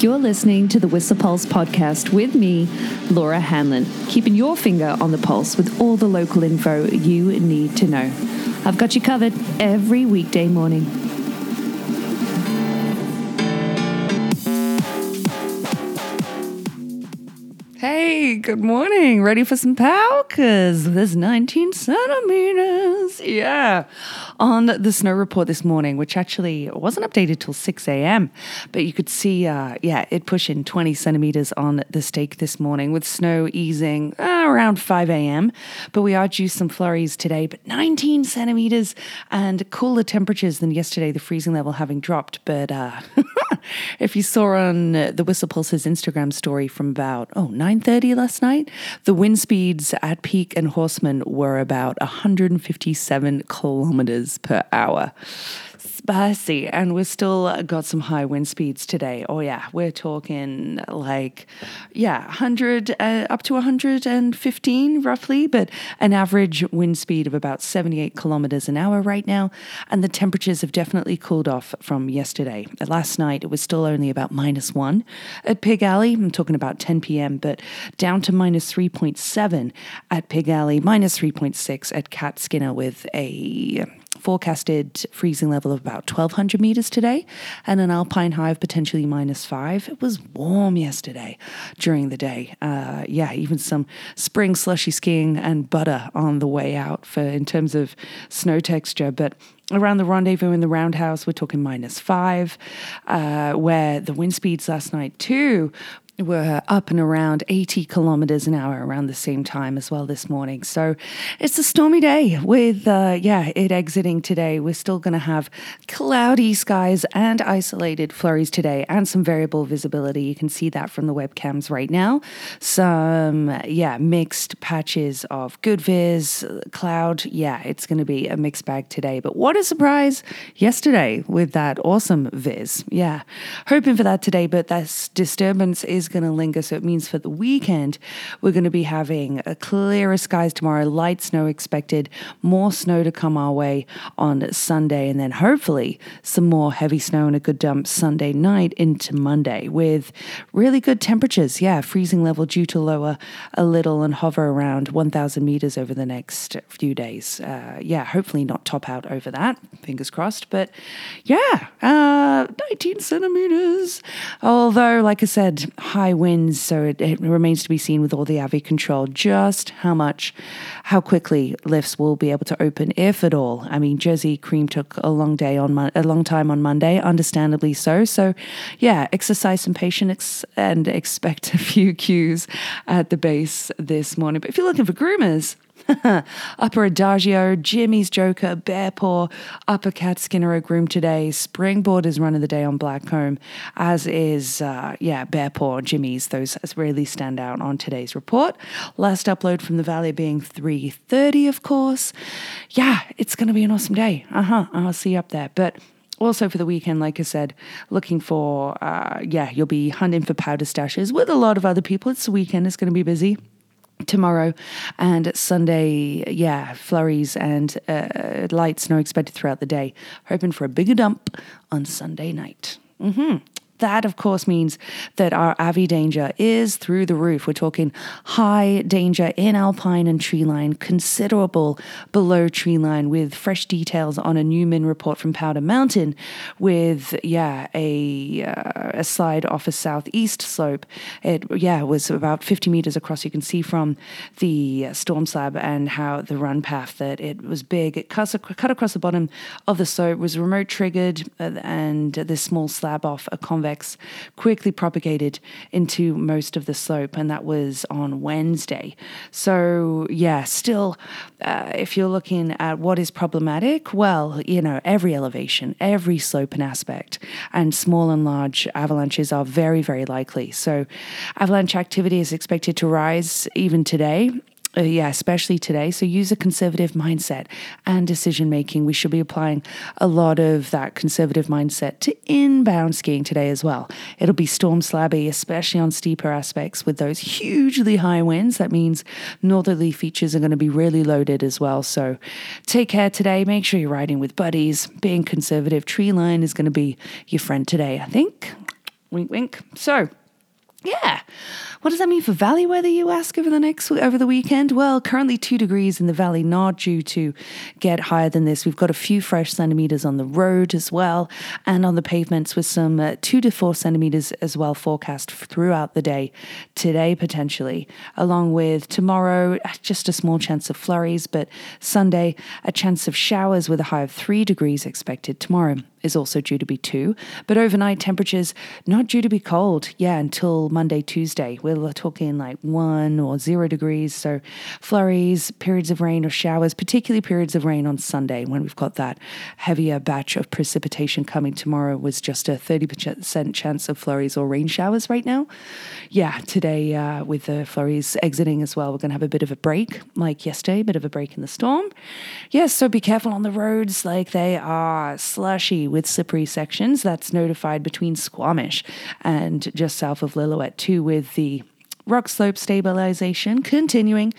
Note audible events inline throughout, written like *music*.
You're listening to the Whistler Pulse podcast with me, Laura Hanlon, keeping your finger on the pulse with all the local info you need to know. I've got you covered every weekday morning. Hey, good morning. Ready for some pow? Because there's 19 centimeters. Yeah. On the snow report this morning, which actually wasn't updated till 6 a.m., but you could see, uh, yeah, it pushing 20 centimeters on the stake this morning with snow easing uh, around 5 a.m. But we are due some flurries today, but 19 centimeters and cooler temperatures than yesterday, the freezing level having dropped. But uh, *laughs* if you saw on the Whistler Pulse's Instagram story from about, oh, 9.30 last night, the wind speeds at peak and Horstman were about 157 kilometers per hour. Spicy. And we've still got some high wind speeds today. Oh yeah we're talking like yeah 100 uh, up to 115 roughly but an average wind speed of about 78 kilometers an hour right now. And the temperatures have definitely cooled off from yesterday. Last night it was still only about minus one at pig alley. I'm talking about 10 p.m but down to minus 3.7 at pig alley minus 3.6 at cat skinner with a forecasted freezing level of about 1200 meters today and an alpine high of potentially minus five. It was warm yesterday during the day. Uh, yeah, even some spring slushy skiing and butter on the way out for in terms of snow texture. But around the rendezvous in the roundhouse, we're talking minus five, uh, where the wind speeds last night too were up and around 80 kilometers an hour around the same time as well this morning. So it's a stormy day with, uh, yeah, it exiting today. We're still going to have cloudy skies and isolated flurries today and some variable visibility. You can see that from the webcams right now. Some, yeah, mixed patches of good viz, cloud. Yeah, it's going to be a mixed bag today. But what a surprise yesterday with that awesome viz. Yeah, hoping for that today, but that disturbance is going to linger. So it means for the weekend, we're going to be having clearer skies tomorrow, light snow expected, more snow to come our way on Sunday, and then hopefully some more heavy snow and a good dump Sunday night into Monday with really good temperatures. Yeah, freezing level due to lower a little and hover around 1,000 meters over the next few days. Uh, yeah, hopefully not top out over that. Fingers crossed. But yeah, uh, 19 centimeters. Although, like I said, high winds, so it, it, remains to be seen with all the AVI control just how much, how quickly lifts will be able to open, if at all. I mean, Jersey Cream took a long day on Mo- a long time on Monday, understandably so. So, yeah, exercise some patience and expect *laughs* a few cues at the base this morning. But if you're looking for groomers, *laughs* Upper Adagio, Jimmy's Joker, Bearpaw, Upper Cat Skinner Groom today. Springboard is running the day on Blackcomb, as is, uh, yeah, Bearpaw, Jimmy's. Those really stand out on today's report. Last upload from the Valley being 3.30, of course. Yeah, it's going to be an awesome day. Uh-huh, I'll see you up there. But also for the weekend, like I said, looking for, uh, yeah, you'll be hunting for powder stashes with a lot of other people. It's the weekend, it's going to be busy tomorrow and Sunday, yeah, flurries and uh, light snow expected throughout the day. Hoping for a bigger dump on Sunday night. Mm-hmm. That, of course, means that our AVI danger is through the roof. We're talking high danger in alpine and tree line, considerable below tree line, with fresh details on a Newman report from Powder Mountain, with yeah a uh, a slide off a southeast slope. It yeah was about 50 meters across. You can see from the storm slab and how the run path that it was big. It cut, cut across the bottom of the slope, was remote triggered, uh, and this small slab off a convex quickly propagated into most of the slope, and that was on Wednesday. So, yeah, still, uh, if you're looking at what is problematic, well, you know, every elevation, every slope and aspect, and small and large avalanches are very, very likely. So, avalanche activity is expected to rise even today uh, yeah, especially today. So use a conservative mindset and decision making. We should be applying a lot of that conservative mindset to inbound skiing today as well. It'll be storm slabby, especially on steeper aspects with those hugely high winds. That means northerly features are going to be really loaded as well. So take care today. Make sure you're riding with buddies. Being conservative, tree line is going to be your friend today, I think. Wink, wink. So, yeah. What does that mean for valley weather, you ask, over the next over the weekend? Well, currently two degrees in the valley, not due to get higher than this. We've got a few fresh centimeters on the road as well, and on the pavements with some uh, two to four centimeters as well forecast throughout the day. Today, potentially, along with tomorrow, just a small chance of flurries, but Sunday, a chance of showers with a high of three degrees expected tomorrow is also due to be two, but overnight temperatures not due to be cold, yeah, until Monday, Tuesday. We're talking like one or zero degrees. So flurries, periods of rain or showers, particularly periods of rain on Sunday when we've got that heavier batch of precipitation coming tomorrow was just a 30% chance of flurries or rain showers right now. Yeah, today uh, with the flurries exiting as well, we're going to have a bit of a break, like yesterday, a bit of a break in the storm. Yes, yeah, so be careful on the roads, like they are slushy with slippery sections. That's notified between Squamish and just south of Lillooet, too, with the rock slope stabilization continuing.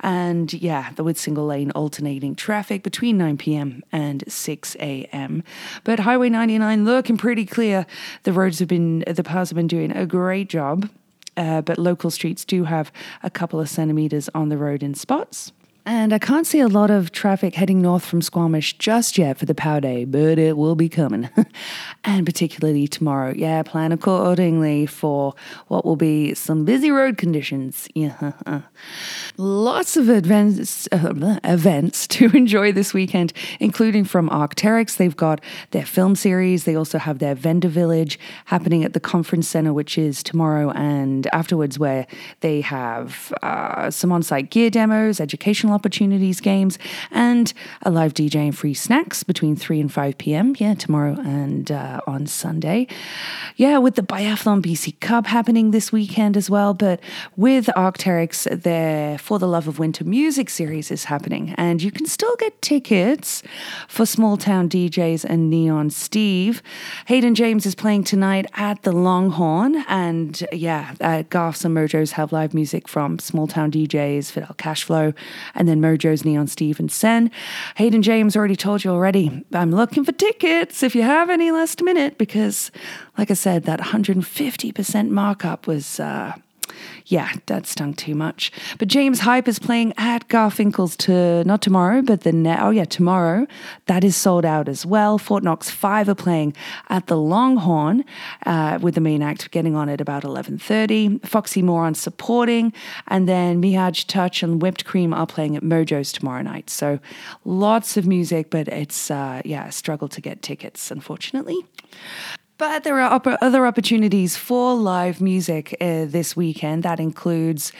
And yeah, the with single lane alternating traffic between 9 p.m. and 6 a.m. But Highway 99 looking pretty clear. The roads have been, the powers have been doing a great job. Uh, but local streets do have a couple of centimeters on the road in spots. And I can't see a lot of traffic heading north from Squamish just yet for the power day, but it will be coming. *laughs* and particularly tomorrow. Yeah, plan accordingly for what will be some busy road conditions. Yeah. *laughs* Lots of events, uh, events to *laughs* enjoy this weekend, including from Arc'teryx. They've got their film series. They also have their vendor village happening at the conference center, which is tomorrow and afterwards, where they have uh, some on site gear demos, educational opportunities games, and a live DJ and free snacks between 3 and 5 p.m. Yeah, tomorrow and uh, on Sunday. Yeah, with the Biathlon BC Cup happening this weekend as well. But with Arc'teryx, their For the Love of Winter music series is happening, and you can still get tickets for Small Town DJs and Neon Steve. Hayden James is playing tonight at the Longhorn, and yeah, uh, Garfs and Mojos have live music from Small Town DJs, Fidel Cashflow, and then Mojo's Neon Stevenson. Hayden James already told you already. I'm looking for tickets if you have any last minute because, like I said, that 150% markup was. Uh, yeah, that stung too much. But James Hype is playing at Garfinkel's to not tomorrow, but the ne- oh yeah, tomorrow. That is sold out as well. Fort Knox Five are playing at the Longhorn uh, with the main act getting on at about eleven thirty. Foxy Moron supporting, and then Mihaj Touch and Whipped Cream are playing at Mojo's tomorrow night. So lots of music, but it's uh, yeah, a struggle to get tickets, unfortunately. But there are other opportunities for live music uh, this weekend. That includes,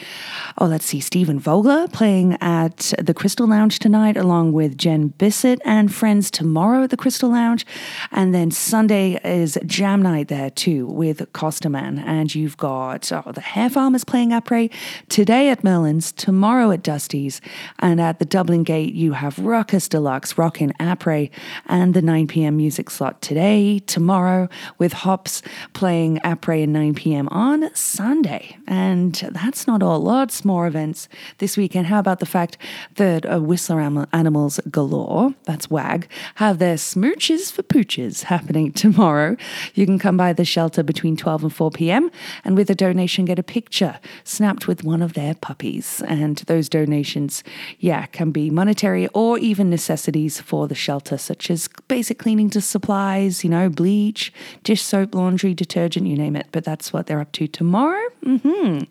oh, let's see, Stephen Vogler playing at the Crystal Lounge tonight, along with Jen Bissett and friends tomorrow at the Crystal Lounge. And then Sunday is jam night there too with Costa Man. And you've got oh, the Hair Farmers playing après today at Merlin's, tomorrow at Dusty's. And at the Dublin Gate, you have Ruckus Deluxe, Rockin' Après, and the 9 p.m. music slot today, tomorrow with Hops playing après at 9 p.m. on Sunday. And that's not all. Lots more events this weekend. How about the fact that uh, Whistler Animals Galore, that's WAG, have their smooches for pooches happening *laughs* tomorrow. You can come by the shelter between 12 and 4 p.m. and with a donation, get a picture snapped with one of their puppies. And those donations, yeah, can be monetary or even necessities for the shelter, such as basic cleaning supplies, you know, bleach, dish soap, laundry, detergent, you name it. But that's what they're up to tomorrow. Mm-hmm.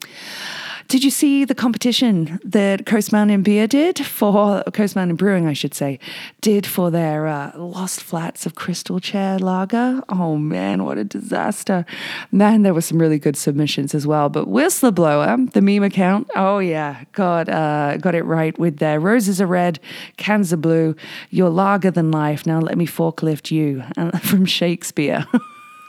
Did you see the competition that Coast Mountain Beer did for Coast Mountain Brewing, I should say, did for their uh, Lost Flats of Crystal Chair Lager? Oh man, what a disaster! Man, there were some really good submissions as well. But Whistleblower, the meme account, oh yeah, got uh, got it right with their roses are red, cans are blue, you're lager than life. Now let me forklift you *laughs* from Shakespeare. *laughs*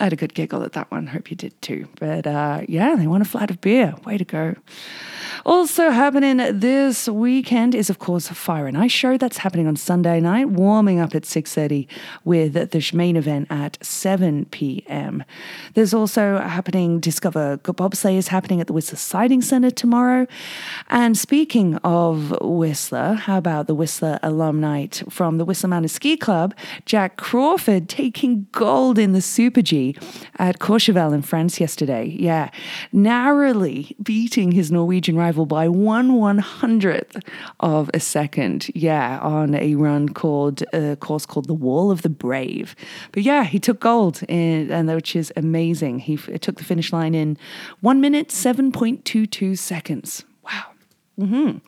I had a good giggle at that one. Hope you did too. But uh, yeah, they want a flat of beer. Way to go. Also happening this weekend is, of course, a Fire and Ice Show. That's happening on Sunday night, warming up at 6.30 with the main event at 7 p.m. There's also happening Discover Bobsleigh is happening at the Whistler Sliding Centre tomorrow. And speaking of Whistler, how about the Whistler alumni from the Whistler Mountain Ski Club, Jack Crawford taking gold in the Super G at Courchevel in France yesterday. Yeah, narrowly beating his Norwegian rival by one one hundredth of a second. Yeah, on a run called a course called the Wall of the Brave. But yeah, he took gold, in, and which is amazing. He took the finish line in one minute seven point two two seconds. Wow. Mm-hmm.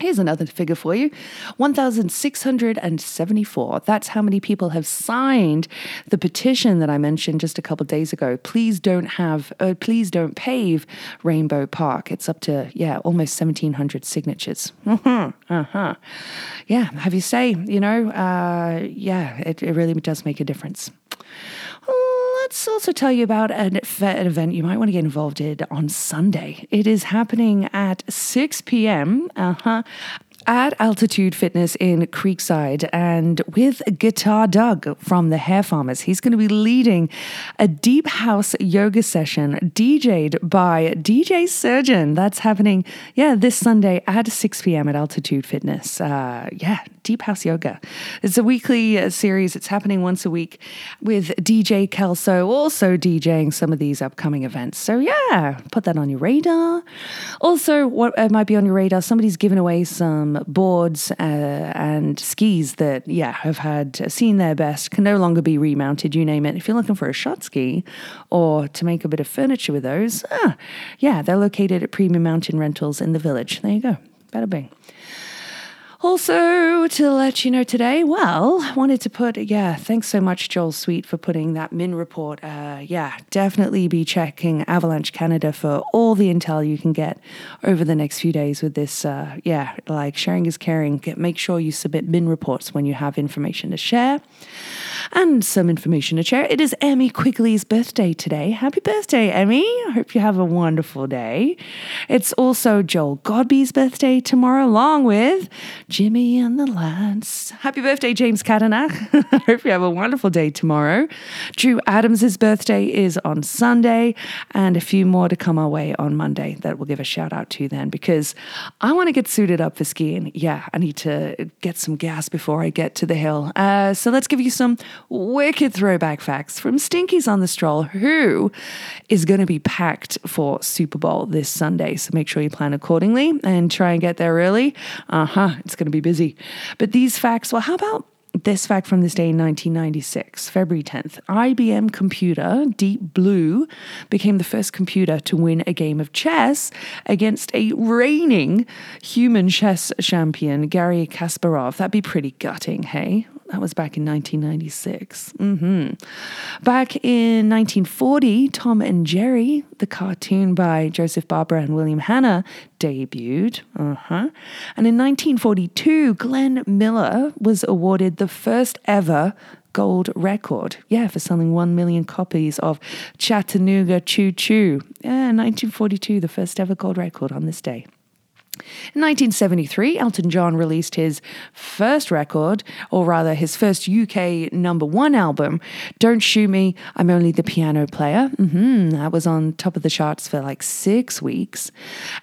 Here's another figure for you 1,674. That's how many people have signed the petition that I mentioned just a couple days ago. Please don't have, uh, please don't pave Rainbow Park. It's up to, yeah, almost 1,700 signatures. Uh-huh, uh-huh. Yeah, have you say, you know, uh, yeah, it, it really does make a difference let's also tell you about an, event you might want to get involved in on Sunday. It is happening at 6 p.m. Uh-huh at Altitude Fitness in Creekside and with Guitar Doug from the Hair Farmers. He's going to be leading a deep house yoga session DJ'd by DJ Surgeon. That's happening, yeah, this Sunday at 6 p.m. at Altitude Fitness. Uh, yeah, deep house yoga. It's a weekly uh, series. It's happening once a week with DJ Kelso also DJing some of these upcoming events. So yeah, put that on your radar. Also, what uh, might be on your radar, somebody's given away some boards uh, and skis that, yeah, have had seen their best, can no longer be remounted, you name it. If you're looking for a shot ski or to make a bit of furniture with those, ah, yeah, they're located at Premium Mountain Rentals in the village. There you go. Bada bing. Also, to let you know today, well, I wanted to put, yeah, thanks so much, Joel Sweet, for putting that Min report. Uh, yeah, definitely be checking Avalanche Canada for all the intel you can get over the next few days with this. Uh, yeah, like sharing is caring. Get, make sure you submit Min reports when you have information to share. And some information to share. It is Emmy Quigley's birthday today. Happy birthday, Emmy. I hope you have a wonderful day. It's also Joel Godby's birthday tomorrow, along with Jimmy and the lads. Happy birthday, James Cadillac. *laughs* I hope you have a wonderful day tomorrow. Drew Adams' birthday is on Sunday, and a few more to come our way on Monday that we'll give a shout out to then because I want to get suited up for skiing. Yeah, I need to get some gas before I get to the hill. Uh, so let's give you some wicked throwback facts from Stinkies on the Stroll, who is going to be packed for Super Bowl this Sunday. So make sure you plan accordingly and try and get there early. Uh huh. It's going to be busy. But these facts, well, how about this fact from this day in 1996, February 10th, IBM computer Deep Blue became the first computer to win a game of chess against a reigning human chess champion, Garry Kasparov. That'd be pretty gutting, hey? That was back in 1996. Mm-hmm. Back in 1940, Tom and Jerry, the cartoon by Joseph Barbera and William Hanna, debuted. Uh-huh. And in 1942, Glenn Miller was awarded the first ever gold record. Yeah, for selling 1 million copies of Chattanooga Choo Choo. Yeah, 1942, the first ever gold record on this day. In 1973, Elton John released his first record, or rather his first UK number one album, Don't Shoot Me, I'm Only the Piano Player. Mm-hmm, that was on top of the charts for like six weeks.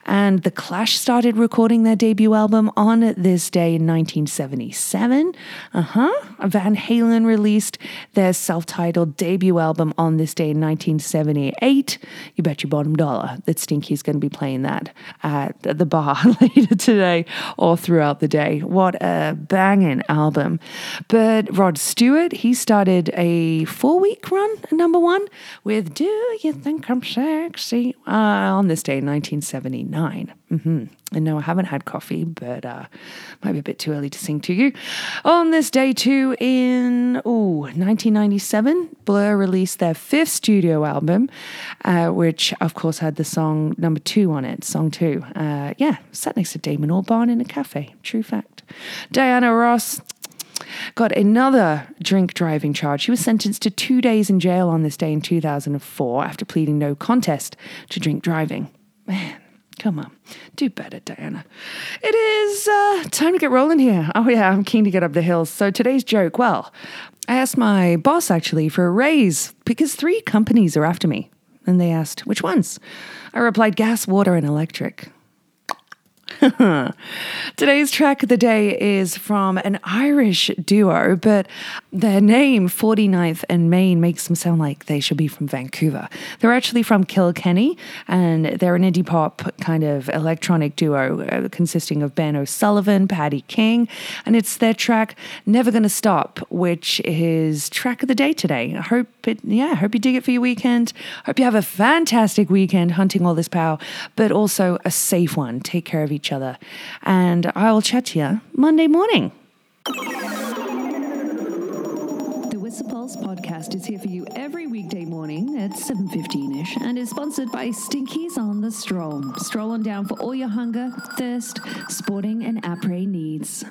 And The Clash started recording their debut album on this day in 1977. Uh huh. Van Halen released their self titled debut album on this day in 1978. You bet your bottom dollar that Stinky's going to be playing that at the bar *laughs* later today or throughout the day. What a banging album. But Rod Stewart, he started a four week run, number one, with Do You Think I'm Sexy uh, on this day in 1979. Mm-hmm. And no, I haven't had coffee, but uh, might be a bit too early to sing to you. On this day, too, in ooh, 1997, Blur released their fifth studio album, uh, which, of course, had the song number two on it, song two. Uh, yeah, sat next to Damon Albarn in a cafe. True fact. Diana Ross got another drink driving charge. She was sentenced to two days in jail on this day in 2004 after pleading no contest to drink driving. Man, Come on, do better, Diana. It is uh, time to get rolling here. Oh, yeah, I'm keen to get up the hills. So today's joke well, I asked my boss actually for a raise because three companies are after me. And they asked, which ones? I replied, gas, water, and electric. *laughs* Today's track of the day is from an Irish duo, but their name, 49th and Main, makes them sound like they should be from Vancouver. They're actually from Kilkenny, and they're an indie pop kind of electronic duo uh, consisting of Ben O'Sullivan, Paddy King, and it's their track Never Gonna Stop, which is track of the day today. I hope it, yeah, hope you dig it for your weekend. Hope you have a fantastic weekend hunting all this power, but also a safe one. Take care of each other. And I'll chat to you Monday morning. The Whistler Pulse podcast is here for you every weekday morning at 7.15ish and is sponsored by Stinkies on the Stroll. Stroll on down for all your hunger, thirst, sporting and après needs.